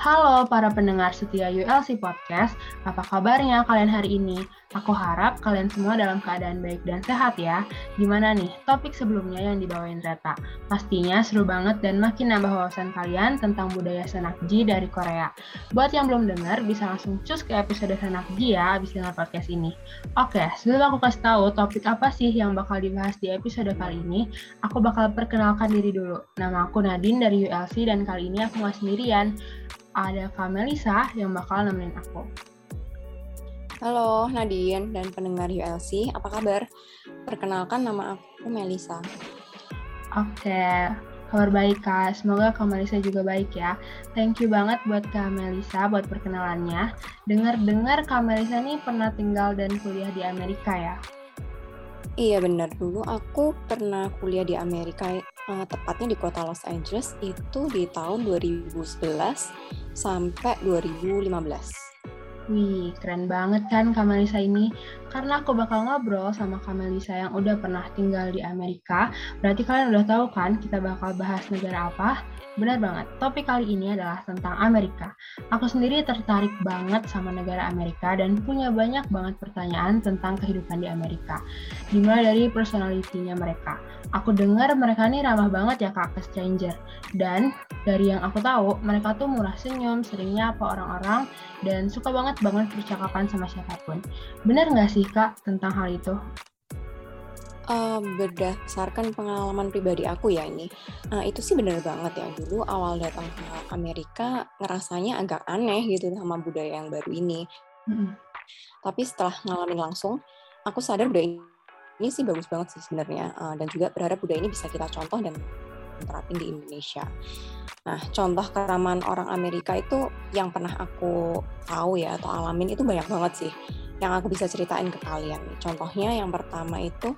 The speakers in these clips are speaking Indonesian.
Halo para pendengar setia ULC Podcast, apa kabarnya kalian hari ini? Aku harap kalian semua dalam keadaan baik dan sehat ya. Gimana nih topik sebelumnya yang dibawain Reta? Pastinya seru banget dan makin nambah wawasan kalian tentang budaya Senakji dari Korea. Buat yang belum dengar, bisa langsung cus ke episode Senakji ya abis dengar podcast ini. Oke, sebelum aku kasih tahu topik apa sih yang bakal dibahas di episode kali ini, aku bakal perkenalkan diri dulu. Nama aku Nadine dari ULC dan kali ini aku nggak sendirian ada Kak Melisa yang bakal nemenin aku. Halo Nadine dan pendengar ULC, apa kabar? Perkenalkan nama aku Melisa. Oke, kabar baik Kak. Semoga Kak Melisa juga baik ya. Thank you banget buat Kak Melisa buat perkenalannya. Dengar-dengar Kak Melisa nih pernah tinggal dan kuliah di Amerika ya? Iya benar, dulu aku pernah kuliah di Amerika uh, tepatnya di kota Los Angeles itu di tahun 2011 sampai 2015. Wih, keren banget kan Kamelisa ini. Karena aku bakal ngobrol sama Kamelisa yang udah pernah tinggal di Amerika, berarti kalian udah tahu kan kita bakal bahas negara apa? Benar banget, topik kali ini adalah tentang Amerika. Aku sendiri tertarik banget sama negara Amerika dan punya banyak banget pertanyaan tentang kehidupan di Amerika. Dimulai dari personalitinya mereka. Aku dengar mereka ini ramah banget ya kak ke stranger. Dan dari yang aku tahu, mereka tuh murah senyum, seringnya apa orang-orang, dan suka banget banget percakapan sama siapa pun. Benar nggak sih kak tentang hal itu? Uh, berdasarkan pengalaman pribadi aku ya ini, uh, itu sih benar banget ya. Dulu awal datang ke Amerika ngerasanya agak aneh gitu sama budaya yang baru ini. Hmm. Tapi setelah ngalamin langsung, aku sadar budaya ini sih bagus banget sih sebenarnya. Uh, dan juga berharap budaya ini bisa kita contoh dan terapin di Indonesia. Nah, contoh keramahan orang Amerika itu yang pernah aku tahu ya atau alamin itu banyak banget sih yang aku bisa ceritain ke kalian. Contohnya yang pertama itu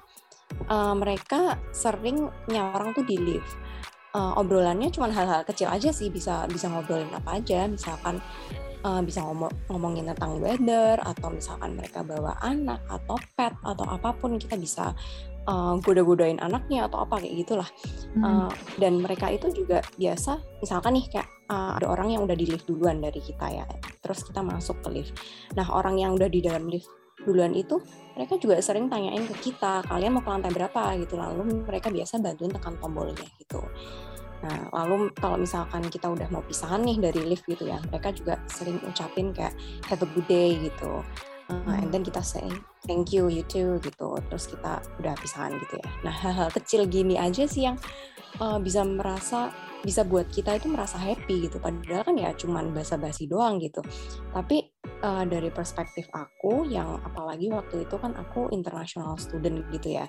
uh, mereka sering orang tuh di lift. Uh, obrolannya cuma hal-hal kecil aja sih bisa bisa ngobrolin apa aja misalkan uh, bisa ngomong ngomongin tentang weather atau misalkan mereka bawa anak atau pet atau apa pun kita bisa uh, goda-godain anaknya atau apa kayak gitulah. Hmm. uh, dan mereka itu juga biasa misalkan nih kayak uh, ada orang yang udah di lift duluan dari kita ya terus kita masuk ke lift. Nah orang yang udah di dalam lift duluan itu mereka juga sering tanyain ke kita kalian mau ke lantai berapa? gitu. Lalu mereka biasa bantuin tekan tombolnya gitu nah lalu kalau misalkan kita udah mau pisahan nih dari lift gitu ya mereka juga sering ucapin kayak have a good day gitu. Uh, and then kita say thank you you too gitu. Terus kita udah pisahan gitu ya. Nah hal-hal kecil gini aja sih yang uh, bisa merasa bisa buat kita itu merasa happy gitu. Padahal kan ya cuman basa-basi doang gitu. Tapi uh, dari perspektif aku yang apalagi waktu itu kan aku international student gitu ya.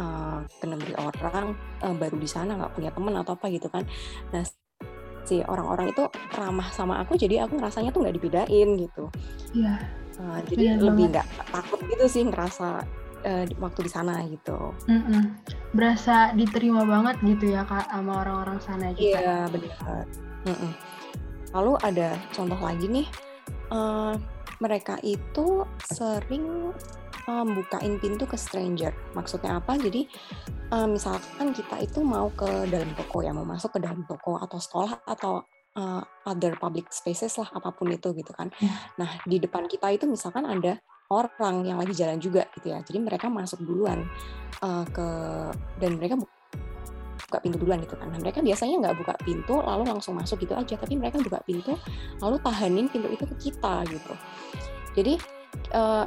Uh, ke negeri orang uh, baru di sana nggak punya teman atau apa gitu kan. Nah si orang-orang itu ramah sama aku jadi aku ngerasanya tuh nggak dibedain gitu. Iya. Uh, jadi lebih nggak takut gitu sih ngerasa uh, waktu di sana gitu. Mm-mm. Berasa diterima banget gitu ya kak sama orang-orang sana juga. Iya benar. Mm-mm. Lalu ada contoh lagi nih, uh, mereka itu sering um, bukain pintu ke stranger. Maksudnya apa? Jadi uh, misalkan kita itu mau ke dalam toko ya, mau masuk ke dalam toko atau sekolah atau uh, other public spaces lah apa pun itu gitu kan. Yeah. Nah di depan kita itu misalkan ada orang yang lagi jalan juga gitu ya. Jadi mereka masuk duluan uh, ke dan mereka buka pintu duluan gitu kan. Nah, mereka biasanya nggak buka pintu lalu langsung masuk gitu aja, tapi mereka buka pintu lalu tahanin pintu itu ke kita gitu. Jadi uh,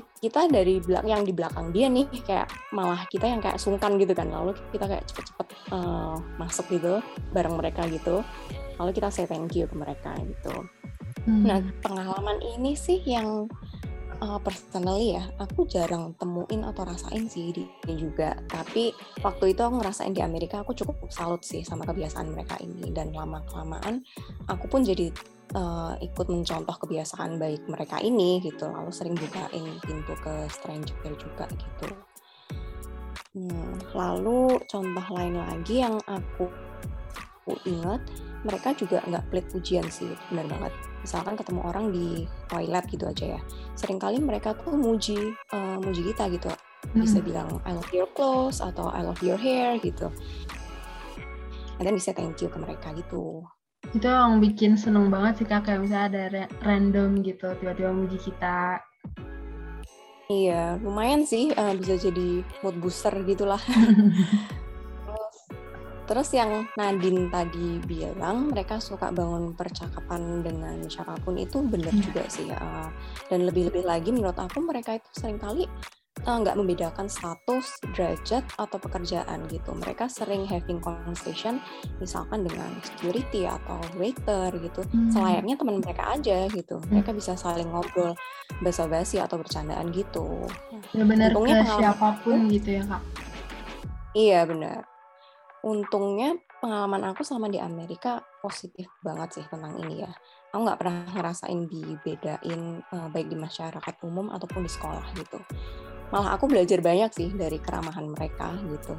kita dari belakang yang di belakang dia nih kayak malah kita yang kayak sungkan gitu kan lalu kita kayak cepet-cepet uh, masuk gitu bareng mereka gitu lalu kita say thank you ke mereka gitu hmm. nah pengalaman ini sih yang uh, personally ya aku jarang temuin atau rasain sih di ini juga. Tapi waktu itu aku ngerasain di Amerika aku cukup salut sih sama kebiasaan mereka ini. Dan lama kelamaan aku pun jadi uh, ikut mencontoh kebiasaan baik mereka ini gitu. Lalu sering bukain pintu ke stranger juga gitu. Hmm, lalu contoh lain lagi yang aku, aku ingat mereka juga nggak pelit pujian sih benar banget misalkan ketemu orang di toilet gitu aja ya. Seringkali mereka tuh muji uh, muji kita gitu. Bisa hmm. bilang I love your clothes atau I love your hair gitu. And then bisa thank you ke mereka gitu. Itu yang bikin seneng banget sih kak. Kayak misalnya ada random gitu tiba-tiba muji kita. Iya, lumayan sih uh, bisa jadi mood booster gitulah. terus, yang Nadine tadi bilang mereka suka bangun percakapan dengan siapa pun itu benar yeah. juga sih. Uh, dan lebih-lebih lagi menurut aku mereka itu sering kali uh, nggak membedakan status, derajat, atau pekerjaan gitu. Mereka sering having conversation misalkan dengan security atau waiter gitu. Hmm. Selayaknya teman mereka aja gitu. Hmm. Mereka bisa saling ngobrol basa-basi atau bercandaan gitu. Ya benar ke siapa pun gitu ya kak. Iya benar. Untungnya pengalaman aku selama di Amerika positif banget sih tentang ini ya. Aku nggak pernah ngerasain dibedain uh, baik di masyarakat umum ataupun di sekolah gitu malah aku belajar banyak sih dari keramahan mereka gitu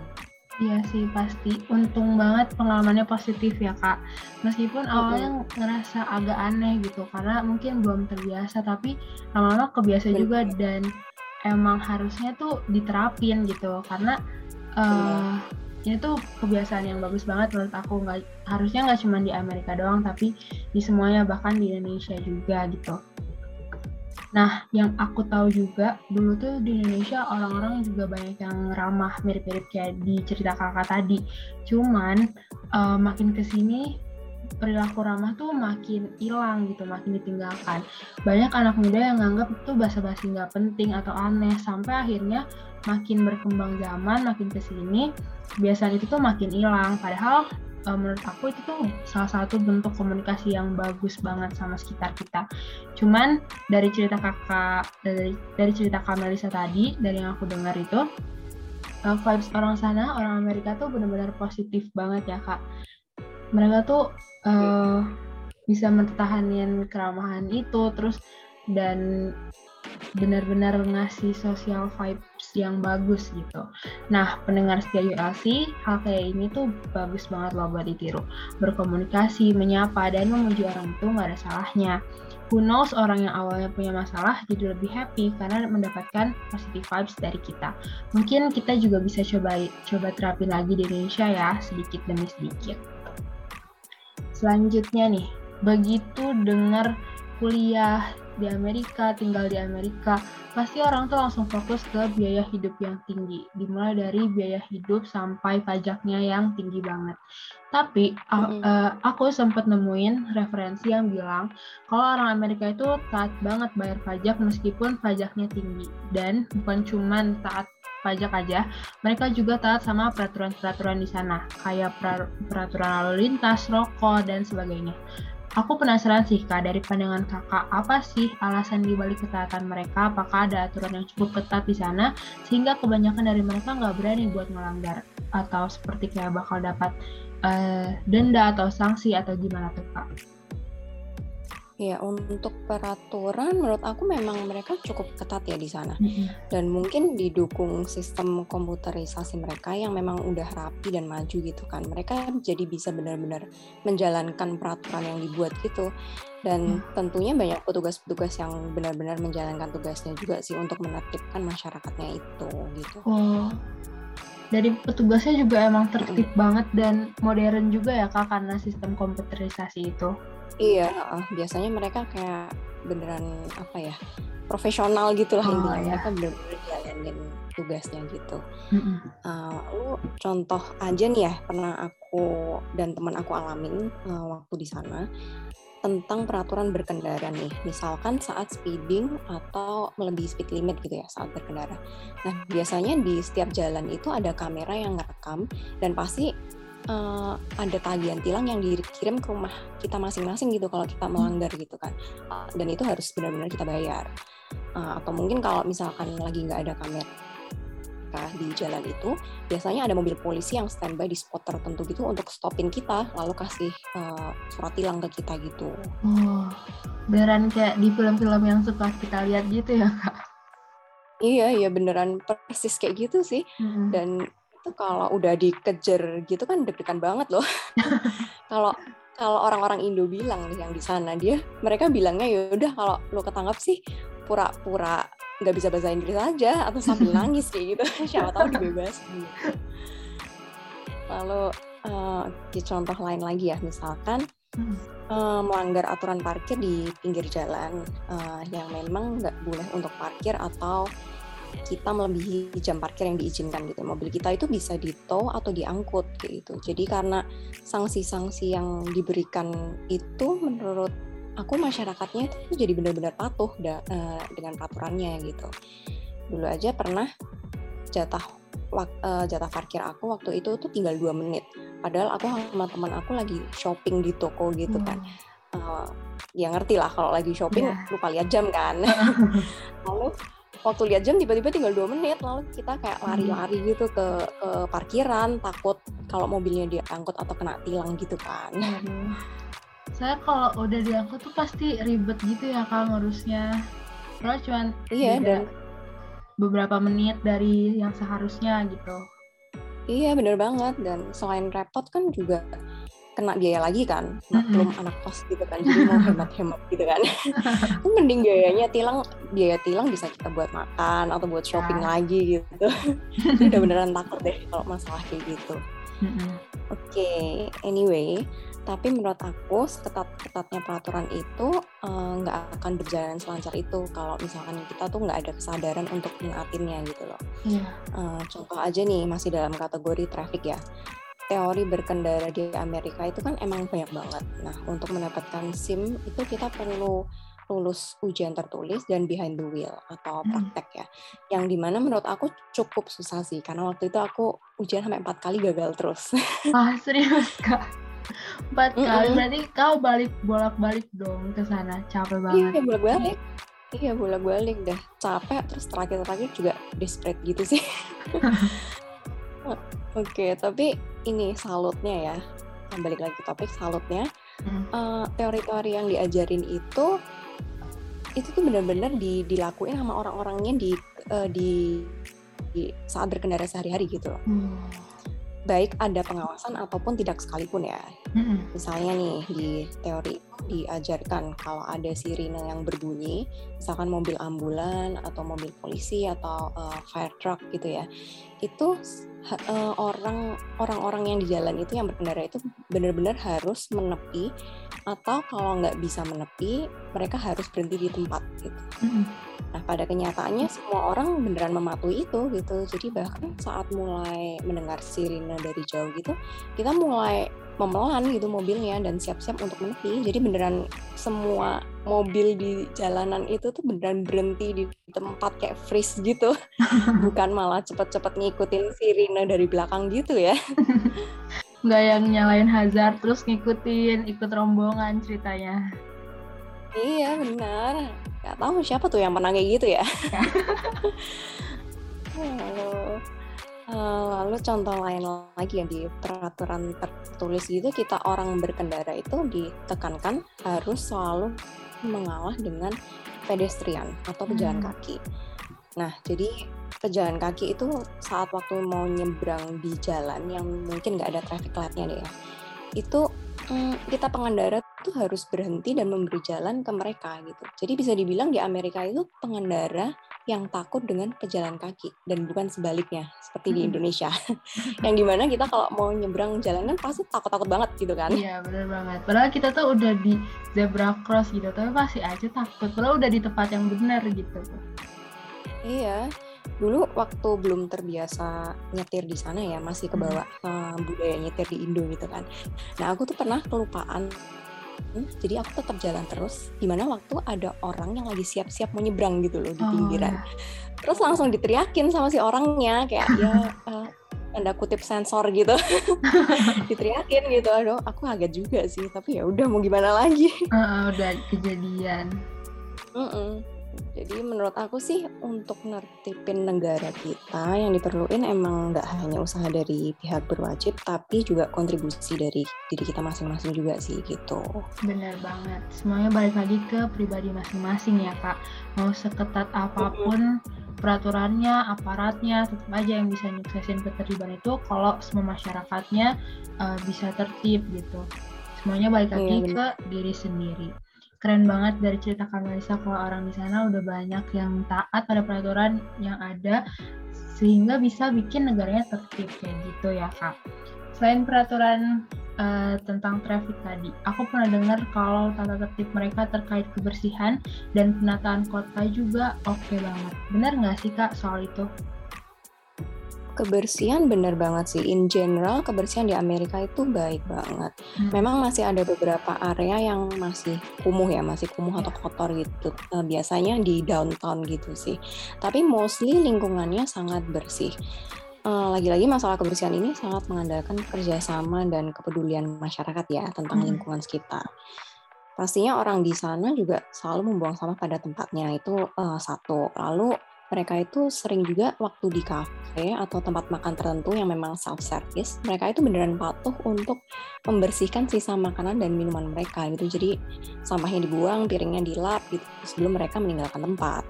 Iya sih pasti. Untung banget pengalamannya positif ya kak. Meskipun awalnya ngerasa agak aneh gitu karena mungkin belum terbiasa tapi lama-lama kebiasa juga dan emang harusnya tuh diterapin gitu karena uh, ini tuh kebiasaan yang bagus banget menurut aku nggak harusnya nggak cuma di Amerika doang tapi di semuanya bahkan di Indonesia juga gitu. Nah, yang aku tahu juga dulu tuh di Indonesia orang-orang juga banyak yang ramah mirip-mirip kayak di cerita kakak tadi. Cuman uh, makin ke sini perilaku ramah tuh makin hilang gitu, makin ditinggalkan. Banyak anak muda yang nganggap itu basa-basi nggak penting atau aneh sampai akhirnya makin berkembang zaman, makin ke sini kebiasaan itu tuh makin hilang. Padahal uh, menurut aku itu tuh salah satu bentuk komunikasi yang bagus banget sama sekitar kita. Cuman dari cerita kakak dari dari cerita Kak Melisa tadi dari yang aku dengar itu uh, vibes orang sana orang Amerika tuh benar-benar positif banget ya kak. Mereka tuh uh, bisa mempertahankan keramahan itu terus dan benar-benar ngasih social vibes yang bagus gitu. Nah, pendengar setia ULC, hal kayak ini tuh bagus banget loh buat ditiru. Berkomunikasi, menyapa, dan memuji orang itu nggak ada salahnya. Who knows orang yang awalnya punya masalah jadi lebih happy karena mendapatkan positive vibes dari kita. Mungkin kita juga bisa coba coba terapin lagi di Indonesia ya, sedikit demi sedikit. Selanjutnya nih, begitu dengar kuliah di Amerika, tinggal di Amerika, pasti orang tuh langsung fokus ke biaya hidup yang tinggi. Dimulai dari biaya hidup sampai pajaknya yang tinggi banget. Tapi mm -hmm. uh, aku sempat nemuin referensi yang bilang kalau orang Amerika itu taat banget bayar pajak meskipun pajaknya tinggi. Dan bukan cuma taat pajak aja, mereka juga taat sama peraturan-peraturan di sana, kayak peraturan lalu lintas, rokok, dan sebagainya. Aku penasaran sih Kak, dari pandangan Kakak, apa sih alasan dibalik ketaatan mereka? Apakah ada aturan yang cukup ketat di sana sehingga kebanyakan dari mereka nggak berani buat melanggar? Atau seperti kayak bakal dapat uh, denda atau sanksi atau gimana tuh Kak? Ya, untuk peraturan menurut aku memang mereka cukup ketat ya di sana. Mm-hmm. Dan mungkin didukung sistem komputerisasi mereka yang memang udah rapi dan maju gitu kan. Mereka jadi bisa benar-benar menjalankan peraturan yang dibuat gitu. Dan mm. tentunya banyak petugas-petugas yang benar-benar menjalankan tugasnya juga sih untuk menertibkan masyarakatnya itu gitu. Oh. Dari petugasnya juga emang tertib banget dan modern juga ya Kak karena sistem komputerisasi itu. Iya, uh, biasanya mereka kayak beneran apa ya profesional gitu lah oh, intinya ya. mereka bener-bener jalanin tugasnya gitu. Mm-hmm. Uh, lu contoh aja nih ya pernah aku dan teman aku alamin uh, waktu di sana tentang peraturan berkendara nih, misalkan saat speeding atau melebihi speed limit gitu ya saat berkendara. Nah biasanya di setiap jalan itu ada kamera yang ngerekam dan pasti uh, ada tagihan tilang yang dikirim ke rumah kita masing-masing gitu kalau kita hmm. melanggar gitu kan uh, dan itu harus benar-benar kita bayar uh, atau mungkin kalau misalkan lagi nggak ada kamera di jalan itu biasanya ada mobil polisi yang standby di spot tertentu gitu untuk stopin kita lalu kasih uh, surat tilang ke kita gitu. Oh, beneran kayak di film-film yang suka kita lihat gitu ya kak? Iya iya beneran persis kayak gitu sih mm-hmm. dan itu kalau udah dikejar gitu kan deg-degan banget loh. Kalau kalau orang-orang Indo bilang nih yang di sana dia mereka bilangnya ya udah kalau lo ketangkap sih pura-pura nggak bisa bahasa Inggris aja atau sambil nangis kayak gitu siapa tahu dibebas gitu. Lalu uh, contoh lain lagi ya misalkan uh, melanggar aturan parkir di pinggir jalan uh, yang memang nggak boleh untuk parkir atau kita melebihi jam parkir yang diizinkan gitu. Mobil kita itu bisa ditow atau diangkut gitu. Jadi karena sanksi-sanksi yang diberikan itu menurut aku masyarakatnya itu jadi benar-benar patuh da, uh, dengan peraturannya gitu. Dulu aja pernah jatah uh, jatah parkir aku waktu itu tuh tinggal dua menit. Padahal aku sama teman aku lagi shopping di toko gitu kan. Uh, ya ngerti lah kalau lagi shopping yeah. lupa lihat jam kan. Lalu waktu lihat jam tiba-tiba tinggal dua menit lalu kita kayak hmm. lari-lari gitu ke, ke parkiran takut kalau mobilnya diangkut atau kena tilang gitu kan. Saya kalau udah diangkut tuh pasti ribet gitu ya kak ngurusnya. Kalau cuman iya dan beberapa menit dari yang seharusnya gitu. Iya bener banget dan selain repot kan juga kena biaya lagi kan belum mm-hmm. anak kos gitu kan jadi mau hemat-hemat gitu kan mending biayanya tilang biaya tilang bisa kita buat makan atau buat shopping yeah. lagi gitu jadi udah beneran takut deh kalau masalah kayak gitu mm-hmm. oke okay, anyway tapi menurut aku seketat-ketatnya peraturan itu eh, nggak uh, akan berjalan selancar itu kalau misalkan kita tuh nggak ada kesadaran untuk mengatinnya gitu loh. Yeah. Iya. Uh, contoh aja nih masih dalam kategori traffic ya teori berkendara di Amerika itu kan emang banyak banget. Nah, untuk mendapatkan SIM itu kita perlu lulus ujian tertulis dan behind the wheel atau hmm. praktek ya. Yang di mana menurut aku cukup susah sih karena waktu itu aku ujian sampai empat kali gagal terus. Ah serius kak? Empat mm -hmm. kali berarti kau balik bolak-balik dong ke sana capek banget. Iya bolak-balik. Iya bolak-balik dah capek terus terakhir-terakhir juga desperate gitu sih. Oke, tapi ini salutnya ya. Balik lagi topik salutnya. Hmm. Uh, teori-teori yang diajarin itu itu tuh benar-benar di, dilakuin sama orang-orangnya di, uh, di di saat berkendara sehari-hari gitu loh. Hmm. Baik ada pengawasan ataupun tidak sekalipun ya. Hmm. Misalnya nih di teori diajarkan kalau ada sirine yang berbunyi, misalkan mobil ambulan atau mobil polisi atau uh, fire truck gitu ya, itu uh, orang orang-orang yang di jalan itu yang berkendara itu benar-benar harus menepi atau kalau nggak bisa menepi mereka harus berhenti di tempat gitu. Mm-hmm. Nah pada kenyataannya semua orang beneran mematuhi itu gitu. Jadi bahkan saat mulai mendengar sirine dari jauh gitu, kita mulai memelan gitu mobilnya dan siap-siap untuk menepi. Jadi beneran semua mobil di jalanan itu tuh beneran berhenti di tempat kayak freeze gitu. Bukan malah cepet-cepet ngikutin sirine dari belakang gitu ya. Nggak yang nyalain hazard terus ngikutin ikut rombongan ceritanya. Iya benar. Gak tahu siapa tuh yang pernah kayak gitu ya. Halo. Eh, lalu contoh lain lagi yang di peraturan tertulis gitu kita orang berkendara itu ditekankan harus selalu mengalah dengan pedestrian atau pejalan hmm. kaki. Nah, jadi pejalan kaki itu saat waktu mau nyebrang di jalan yang mungkin nggak ada traffic lightnya deh ya, itu hmm, kita pengendara tuh harus berhenti dan memberi jalan ke mereka gitu. Jadi bisa dibilang di Amerika itu pengendara yang takut dengan pejalan kaki dan bukan sebaliknya seperti di Indonesia. Yang di mana kita kalau mau nyebrang jalan kan pasti takut-takut banget gitu kan. Iya benar banget. Padahal kita tuh udah di zebra cross gitu tapi masih aja takut. Padahal udah di tempat yang benar gitu. Iya. Dulu waktu belum terbiasa nyetir di sana ya masih kebawa hmm. budaya nyetir di Indo gitu kan. Nah aku tuh pernah kelupaan jadi aku tetap jalan terus di mana waktu ada orang yang lagi siap-siap mau nyebrang gitu loh di pinggiran oh. terus langsung diteriakin sama si orangnya kayak ya uh, tanda kutip sensor gitu diteriakin gitu aduh aku kaget juga sih tapi ya udah mau gimana lagi uh, udah kejadian mm -mm. Jadi menurut aku sih untuk nertipin negara kita yang diperluin emang nggak hanya usaha dari pihak berwajib, tapi juga kontribusi dari diri kita masing-masing juga sih gitu. Bener banget. Semuanya balik lagi ke pribadi masing-masing ya kak. Mau seketat apa pun peraturannya, aparatnya, tetap aja yang bisa nyuksesin ketertiban itu kalau semua masyarakatnya uh, bisa tertib gitu. Semuanya balik lagi iya, ke diri sendiri keren banget dari cerita Kamelisa kalau orang di sana udah banyak yang taat pada peraturan yang ada sehingga bisa bikin negaranya tertib kayak gitu ya kak. Selain peraturan uh, tentang traffic tadi. Aku pernah dengar kalau tata tertib mereka terkait kebersihan dan penataan kota juga oke okay banget. Benar nggak sih kak soal itu? Kebersihan benar banget sih. In general, kebersihan di Amerika itu baik banget. Hmm. Memang masih ada beberapa area yang masih kumuh ya, masih kumuh atau kotor gitu. Uh, biasanya di downtown gitu sih. Tapi mostly lingkungannya sangat bersih lagi lagi-lagi masalah kebersihan ini sangat mengandalkan kerjasama dan kepedulian masyarakat ya tentang hmm. lingkungan sekitar. Pastinya orang di sana juga selalu membuang sampah pada tempatnya itu uh, satu. Lalu mereka itu sering juga waktu di kafe atau tempat makan tertentu yang memang self service, mereka itu beneran patuh untuk membersihkan sisa makanan dan minuman mereka gitu. Jadi sampahnya dibuang, piringnya dilap gitu sebelum mereka meninggalkan tempat.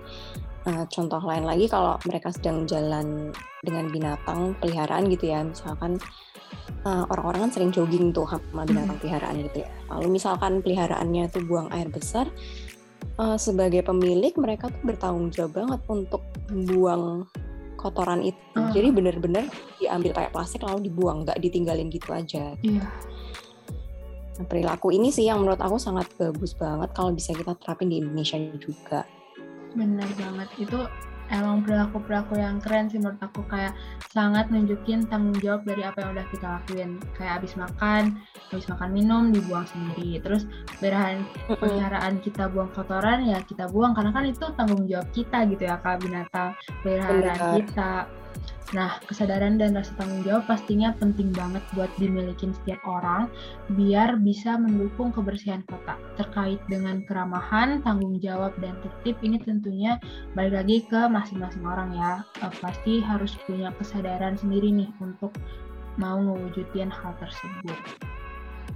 Nah, contoh lain lagi kalau mereka sedang jalan dengan binatang peliharaan gitu ya, misalkan uh, orang-orang kan sering jogging tuh sama binatang peliharaan gitu ya. Lalu misalkan peliharaannya tuh buang air besar, uh, sebagai pemilik mereka tuh bertanggung jawab banget untuk membuang kotoran itu. Uh. Jadi benar-benar diambil kayak plastik lalu dibuang, nggak ditinggalin gitu aja. Iya. Nah, perilaku ini sih yang menurut aku sangat bagus banget kalau bisa kita terapin di Indonesia juga bener banget itu emang perilaku-perilaku yang keren sih menurut aku. Kayak sangat nunjukin tanggung jawab dari apa yang udah kita lakuin. Kayak abis makan habis makan minum dibuang sendiri. Terus peliharaan peliharaan kita buang kotoran ya kita buang. Karena kan itu tanggung jawab kita gitu ya kak binatang peliharaan kita Nah, kesadaran dan rasa tanggung jawab pastinya penting banget buat dimiliki setiap orang biar bisa mendukung kebersihan kota. Terkait dengan keramahan, tanggung jawab, dan tertib ini tentunya balik lagi ke masing-masing orang ya. Uh, pasti harus punya kesadaran sendiri nih untuk mau mewujudin hal tersebut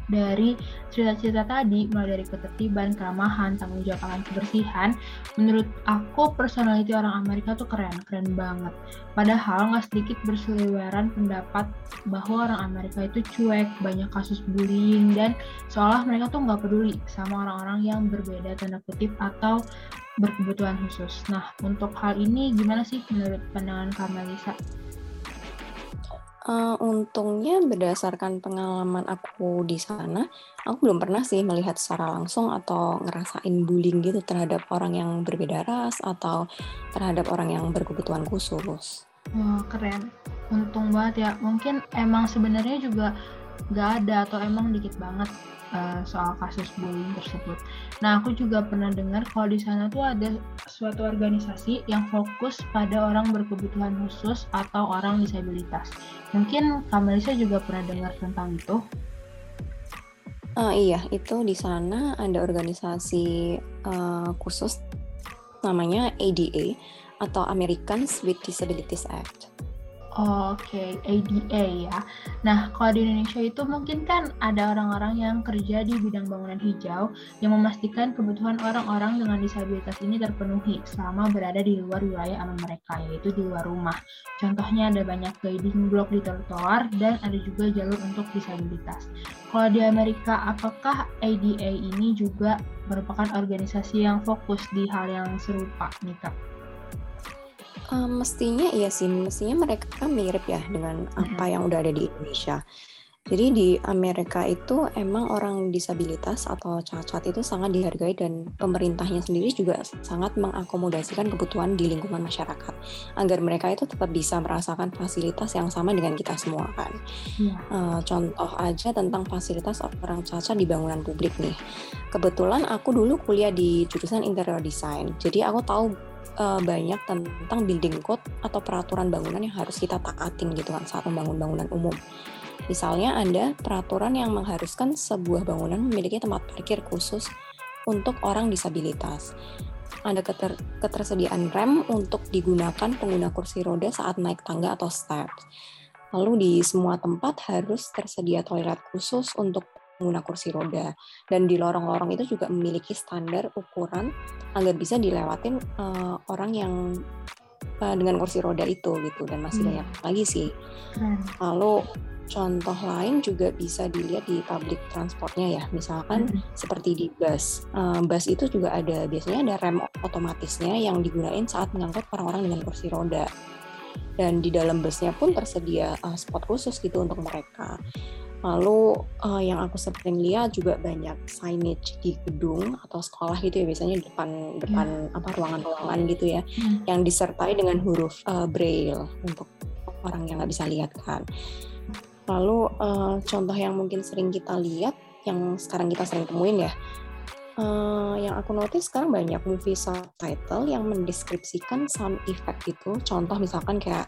dari cerita-cerita tadi, mulai dari ketertiban, keramahan, tanggung jawab akan kebersihan, menurut aku personality orang Amerika tuh keren, keren banget. Padahal nggak sedikit berseliweran pendapat bahwa orang Amerika itu cuek, banyak kasus bullying, dan seolah mereka tuh nggak peduli sama orang-orang yang berbeda tanda kutip atau berkebutuhan khusus. Nah, untuk hal ini gimana sih menurut pandangan Kamelisa? Uh, untungnya berdasarkan pengalaman aku di sana, aku belum pernah sih melihat secara langsung atau ngerasain bullying gitu terhadap orang yang berbeda ras atau terhadap orang yang berkebutuhan khusus. Wah, keren. Untung banget ya. Mungkin emang sebenarnya juga nggak ada atau emang dikit banget uh, soal kasus bullying tersebut. Nah, aku juga pernah dengar kalau di sana tuh ada suatu organisasi yang fokus pada orang berkebutuhan khusus atau orang disabilitas. Mungkin Kamelisa juga pernah dengar tentang itu? Uh, iya, itu di sana ada organisasi uh, khusus namanya ADA atau Americans with Disabilities Act. Oke, okay, ADA ya. Nah, kalau di Indonesia itu mungkin kan ada orang-orang yang kerja di bidang bangunan hijau yang memastikan kebutuhan orang-orang dengan disabilitas ini terpenuhi selama berada di luar wilayah aman mereka, yaitu di luar rumah. Contohnya ada banyak guiding block di trotoar dan ada juga jalur untuk disabilitas. Kalau di Amerika, apakah ADA ini juga merupakan organisasi yang fokus di hal yang serupa nih Kak? Uh, mestinya iya sih, mestinya mereka kan mirip ya dengan apa yang udah ada di Indonesia. Jadi di Amerika itu emang orang disabilitas atau cacat itu sangat dihargai dan pemerintahnya sendiri juga sangat mengakomodasikan kebutuhan di lingkungan masyarakat agar mereka itu tetap bisa merasakan fasilitas yang sama dengan kita semua kan. Ya. Uh, contoh aja tentang fasilitas orang cacat di bangunan publik nih. Kebetulan aku dulu kuliah di jurusan interior design, jadi aku tahu uh, banyak tentang building code atau peraturan bangunan yang harus kita taatin gitu kan saat membangun bangunan umum. Misalnya ada peraturan yang mengharuskan sebuah bangunan memiliki tempat parkir khusus untuk orang disabilitas. Ada keter ketersediaan rem untuk digunakan pengguna kursi roda saat naik tangga atau steps. Lalu di semua tempat harus tersedia toilet khusus untuk pengguna kursi roda dan di lorong-lorong itu juga memiliki standar ukuran agar bisa dilewatin uh, orang yang uh, dengan kursi roda itu gitu dan masih hmm. banyak lagi sih. Hmm. Lalu contoh lain juga bisa dilihat di public transportnya ya, misalkan hmm. seperti di bus. Uh, bus itu juga ada biasanya ada rem otomatisnya yang digunakan saat mengangkut orang-orang dengan kursi roda. Dan di dalam busnya pun tersedia uh, spot khusus gitu untuk mereka. Lalu uh, yang aku sering lihat juga banyak signage di gedung atau sekolah gitu ya biasanya depan depan yeah. apa ruangan-ruangan gitu ya hmm. yang disertai dengan huruf uh, braille untuk orang yang nggak bisa lihat kan. Lalu uh, contoh yang mungkin sering kita lihat yang sekarang kita sering temuin ya uh, yang aku notice sekarang banyak movie subtitle yang mendeskripsikan sound effect gitu. Contoh misalkan kayak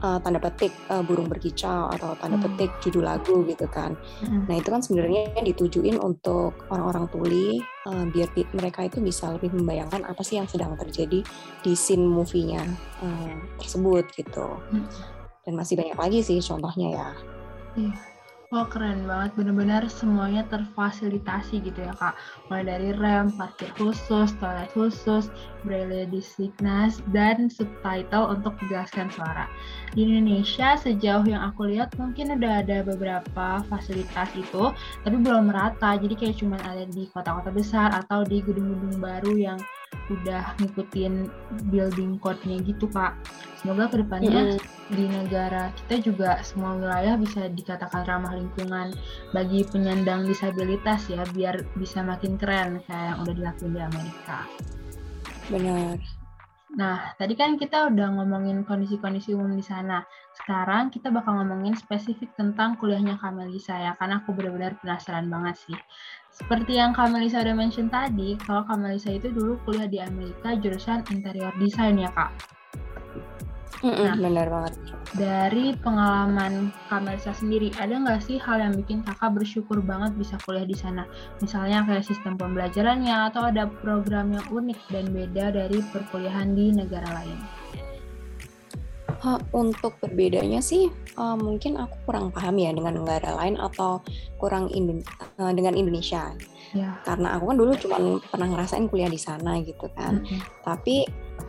uh, tanda petik uh, burung berkicau atau tanda hmm. petik judul lagu gitu kan. Hmm. Nah itu kan sebenarnya ditujuin untuk orang-orang tuli uh, biar mereka itu bisa lebih membayangkan apa sih yang sedang terjadi di scene movie-nya uh, tersebut gitu. Hmm. Dan masih banyak lagi sih contohnya ya. Iya. Oh keren banget, benar-benar semuanya terfasilitasi gitu ya kak. Mulai dari rem, parkir khusus, toilet khusus, braille disliknas, dan subtitle untuk menjelaskan suara. Di Indonesia sejauh yang aku lihat mungkin udah ada beberapa fasilitas itu, tapi belum merata. Jadi kayak cuma ada di kota-kota besar atau di gedung-gedung baru yang udah ngikutin building code-nya gitu kak. Semoga ke depannya mm di negara kita juga semua wilayah bisa dikatakan ramah lingkungan bagi penyandang disabilitas ya biar bisa makin keren kayak yang udah dilakuin di Amerika. Benar. Nah, tadi kan kita udah ngomongin kondisi-kondisi umum di sana. Sekarang kita bakal ngomongin spesifik tentang kuliahnya Kamelisa ya, karena aku benar-benar penasaran banget sih. Seperti yang Kamelisa udah mention tadi, kalau Kamelisa itu dulu kuliah di Amerika jurusan interior design ya kak. Nah, benar banget. Dari pengalaman Kamelisa sendiri, ada nggak sih hal yang bikin kakak bersyukur banget bisa kuliah di sana? Misalnya kayak sistem pembelajarannya atau ada program yang unik dan beda dari perkuliahan di negara lain? Uh, untuk berbedanya sih uh, mungkin aku kurang paham ya dengan negara lain atau kurang Indo uh, dengan Indonesia. Yeah. Karena aku kan dulu cuma pernah ngerasain kuliah di sana gitu kan. Mm -hmm. Tapi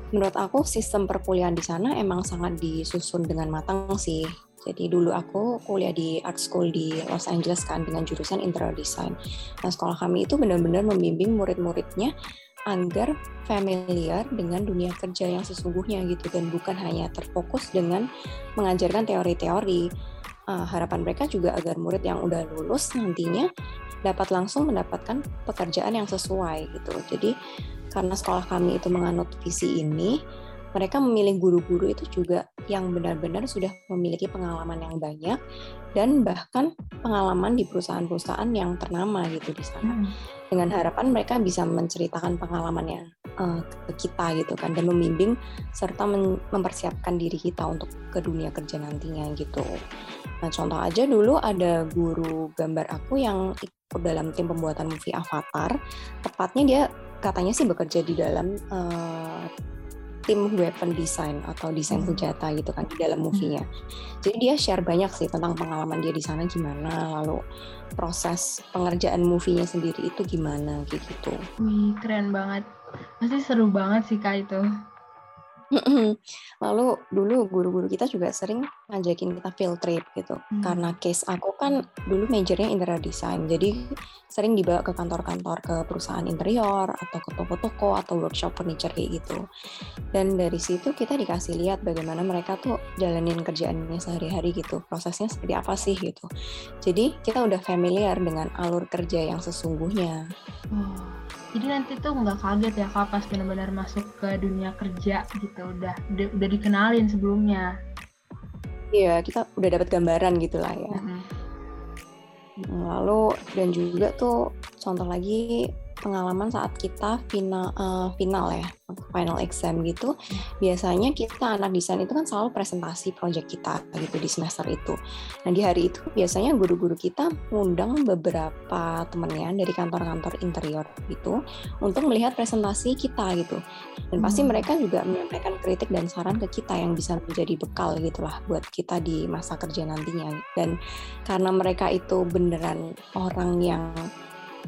menurut aku sistem perkuliahan di sana emang sangat disusun dengan matang sih. Jadi dulu aku kuliah di art school di Los Angeles kan dengan jurusan interior design. Nah sekolah kami itu benar-benar membimbing murid-muridnya agar familiar dengan dunia kerja yang sesungguhnya gitu dan bukan hanya terfokus dengan mengajarkan teori-teori. Uh, harapan mereka juga agar murid yang udah lulus nantinya dapat langsung mendapatkan pekerjaan yang sesuai gitu. Jadi karena sekolah kami itu menganut visi ini, mereka memilih guru-guru itu juga yang benar-benar sudah memiliki pengalaman yang banyak dan bahkan pengalaman di perusahaan-perusahaan yang ternama gitu di sana. Hmm. Dengan harapan mereka bisa menceritakan pengalamannya uh, ke kita gitu kan dan membimbing serta mempersiapkan diri kita untuk ke dunia kerja nantinya gitu. Nah, contoh aja dulu ada guru gambar aku yang dalam tim pembuatan movie Avatar. Tepatnya dia katanya sih bekerja di dalam uh, tim weapon design atau desain hmm. senjata gitu kan di dalam movie-nya. Jadi dia share banyak sih tentang pengalaman dia di sana gimana, lalu proses pengerjaan movie-nya sendiri itu gimana gitu. Wih, keren banget. Pasti seru banget sih Kak itu. Lalu dulu guru-guru kita juga sering ngajakin kita field trip gitu. Hmm. Karena case aku kan dulu majornya interior design. Jadi sering dibawa ke kantor-kantor ke perusahaan interior atau ke toko-toko atau workshop furniture kayak gitu. Dan dari situ kita dikasih lihat bagaimana mereka tuh jalanin kerjaannya sehari-hari gitu. Prosesnya seperti apa sih gitu. Jadi kita udah familiar dengan alur kerja yang sesungguhnya. Oh jadi nanti tuh nggak kaget ya kak pas benar-benar masuk ke dunia kerja gitu. Udah udah, udah dikenalin sebelumnya. Iya kita udah dapat gambaran gitulah ya. Mm -hmm. lalu dan juga tuh contoh lagi pengalaman saat kita final uh, final ya final exam gitu biasanya kita anak desain itu kan selalu presentasi project kita gitu di semester itu. Nah di hari itu biasanya guru-guru kita ngundang beberapa temennya dari kantor-kantor interior gitu untuk melihat presentasi kita gitu. Dan pasti hmm. mereka juga menyampaikan kritik dan saran ke kita yang bisa menjadi bekal gitulah buat kita di masa kerja nantinya. Dan karena mereka itu beneran orang yang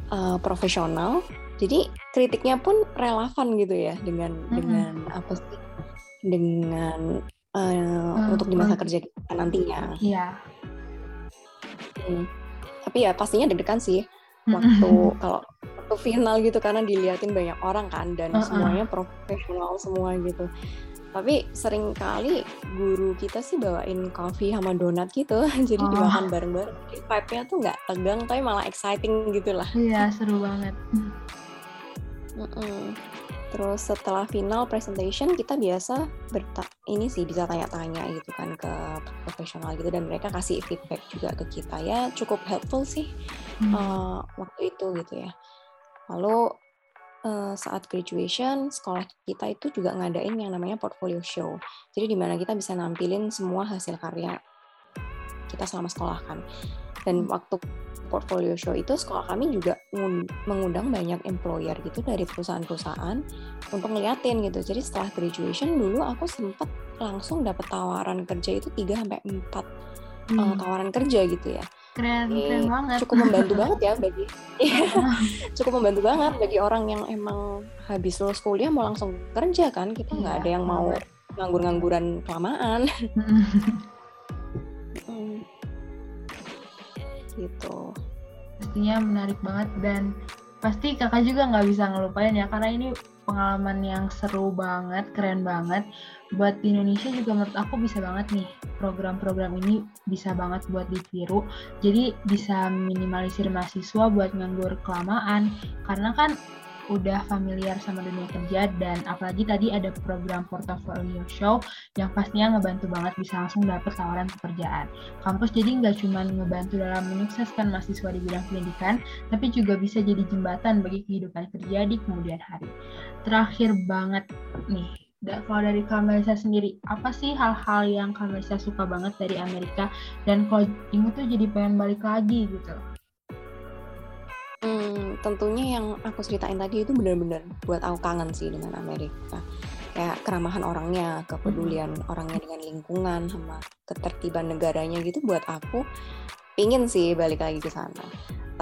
uh, profesional jadi kritiknya pun relevan gitu ya dengan hmm. dengan apa sih dengan uh, hmm. untuk di masa kerja kita nantinya iya hmm. tapi ya pastinya deg-degan sih waktu kalau waktu final gitu karena diliatin banyak orang kan dan uh -uh. semuanya profesional semua gitu tapi sering kali guru kita sih bawain coffee sama donat gitu. Jadi oh. dimakan bareng-bareng. Vibe-nya tuh nggak tegang tapi malah exciting gitu lah iya seru banget. Mm -mm. terus setelah final presentation kita biasa berta ini sih bisa tanya-tanya gitu kan ke profesional gitu. Dan mereka kasih feedback juga ke kita. Ya cukup helpful sih hmm. uh, waktu itu gitu ya. Lalu uh, saat graduation sekolah kita itu juga ngadain yang namanya portfolio show. Jadi di mana kita bisa nampilin semua hasil karya kita selama sekolah kan. Dan hmm. waktu portfolio show itu sekolah kami juga mengundang banyak employer gitu dari perusahaan-perusahaan untuk ngeliatin gitu. Jadi setelah graduation dulu aku sempat langsung dapat tawaran kerja itu 3 sampai 4 eh, hmm. tawaran kerja gitu ya keren keren banget. cukup membantu banget ya bagi iya, cukup membantu banget bagi orang yang emang habis lulus kuliah mau langsung kerja kan. Kita nggak iya, ada yang mau nganggur-ngangguran kelamaan. Gitu. Pastinya menarik banget dan pasti kakak juga nggak bisa ngelupain ya karena ini pengalaman yang seru banget, keren banget. Buat di Indonesia juga menurut aku bisa banget nih program-program ini bisa banget buat ditiru. Jadi bisa minimalisir mahasiswa buat nganggur kelamaan karena kan udah familiar sama dunia kerja dan apalagi tadi ada program portfolio show yang pastinya ngebantu banget bisa langsung dapet tawaran pekerjaan. Kampus jadi nggak cuma ngebantu dalam menyukseskan mahasiswa di bidang pendidikan, tapi juga bisa jadi jembatan bagi kehidupan kerja di kemudian hari. Terakhir banget nih, kalau dari Kamelisa sendiri, apa sih hal-hal yang Kamelisa suka banget dari Amerika dan kalau inget tuh jadi pengen balik lagi gitu? Hmm, tentunya yang aku ceritain tadi itu benar-benar buat aku kangen sih dengan Amerika. Kayak keramahan orangnya, kepedulian orangnya dengan lingkungan, sama ketertiban negaranya gitu buat aku pingin sih balik lagi ke sana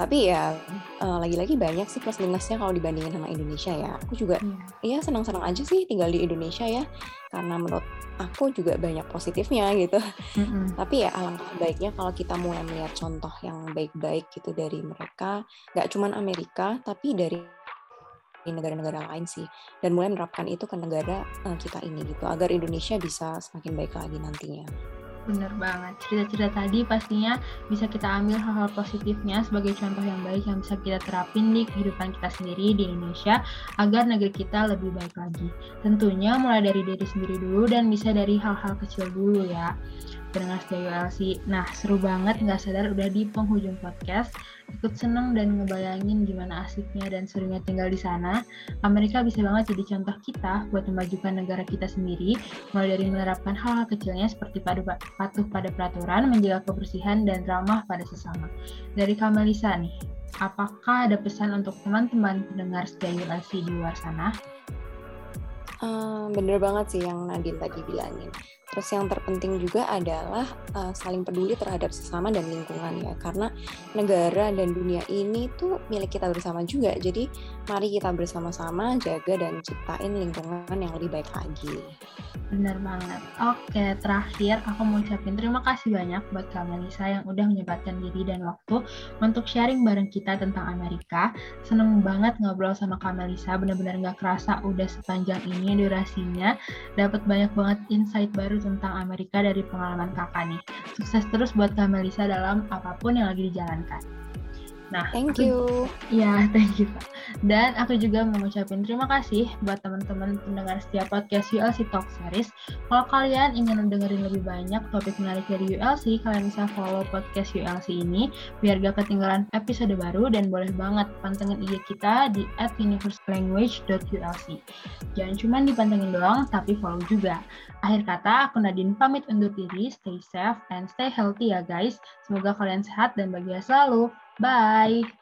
tapi ya uh, lagi-lagi banyak sih plus minusnya kalau dibandingin sama Indonesia ya aku juga yeah. ya senang-senang aja sih tinggal di Indonesia ya karena menurut aku juga banyak positifnya gitu mm-hmm. tapi ya alangkah baiknya kalau kita mulai melihat contoh yang baik-baik gitu dari mereka nggak cuman Amerika tapi dari negara-negara lain sih dan mulai menerapkan itu ke negara uh, kita ini gitu agar Indonesia bisa semakin baik lagi nantinya. Bener banget. Cerita-cerita tadi pastinya bisa kita ambil hal-hal positifnya sebagai contoh yang baik yang bisa kita terapin di kehidupan kita sendiri di Indonesia agar negeri kita lebih baik lagi. Tentunya mulai dari diri sendiri dulu dan bisa dari hal-hal kecil dulu ya pendengar setia ULC. Nah, seru banget nggak sadar udah di penghujung podcast. Ikut seneng dan ngebayangin gimana asiknya dan serunya tinggal di sana. Amerika bisa banget jadi contoh kita buat memajukan negara kita sendiri, mulai dari menerapkan hal-hal kecilnya seperti padu, patuh pada peraturan, menjaga kebersihan, dan ramah pada sesama. Dari Kamelisa nih, apakah ada pesan untuk teman-teman pendengar setia ULC di luar sana? Uh, bener banget sih yang Nadine tadi bilangin. Terus yang terpenting juga adalah uh, saling peduli terhadap sesama dan lingkungan ya, karena negara dan dunia ini tuh milik kita bersama juga. Jadi mari kita bersama-sama jaga dan ciptain lingkungan yang lebih baik lagi. Bener banget. Oke, terakhir aku mau ucapin terima kasih banyak buat Kak Melisa yang udah menyempatkan diri dan waktu untuk sharing bareng kita tentang Amerika. Seneng banget ngobrol sama Kak Melisa, bener-bener gak kerasa udah sepanjang ini durasinya. Dapat banyak banget insight baru tentang Amerika dari pengalaman kakak nih. Sukses terus buat Kak Melisa dalam apa pun yang lagi dijalankan. Nah, thank you. Ya, thank you. Pak. Dan aku juga mau ngucapin terima kasih buat teman-teman pendengar setiap podcast ULC Talk Series. Kalau kalian ingin mendengarin lebih banyak topik menarik dari ULC, kalian bisa follow podcast ULC ini biar gak ketinggalan episode baru dan boleh banget pantengin IG kita di at universelanguage.ulc. Jangan cuma dipantengin doang, tapi follow juga. Akhir kata, aku Nadine pamit undur diri. Stay safe and stay healthy ya guys. Semoga kalian sehat dan bahagia selalu. Bye.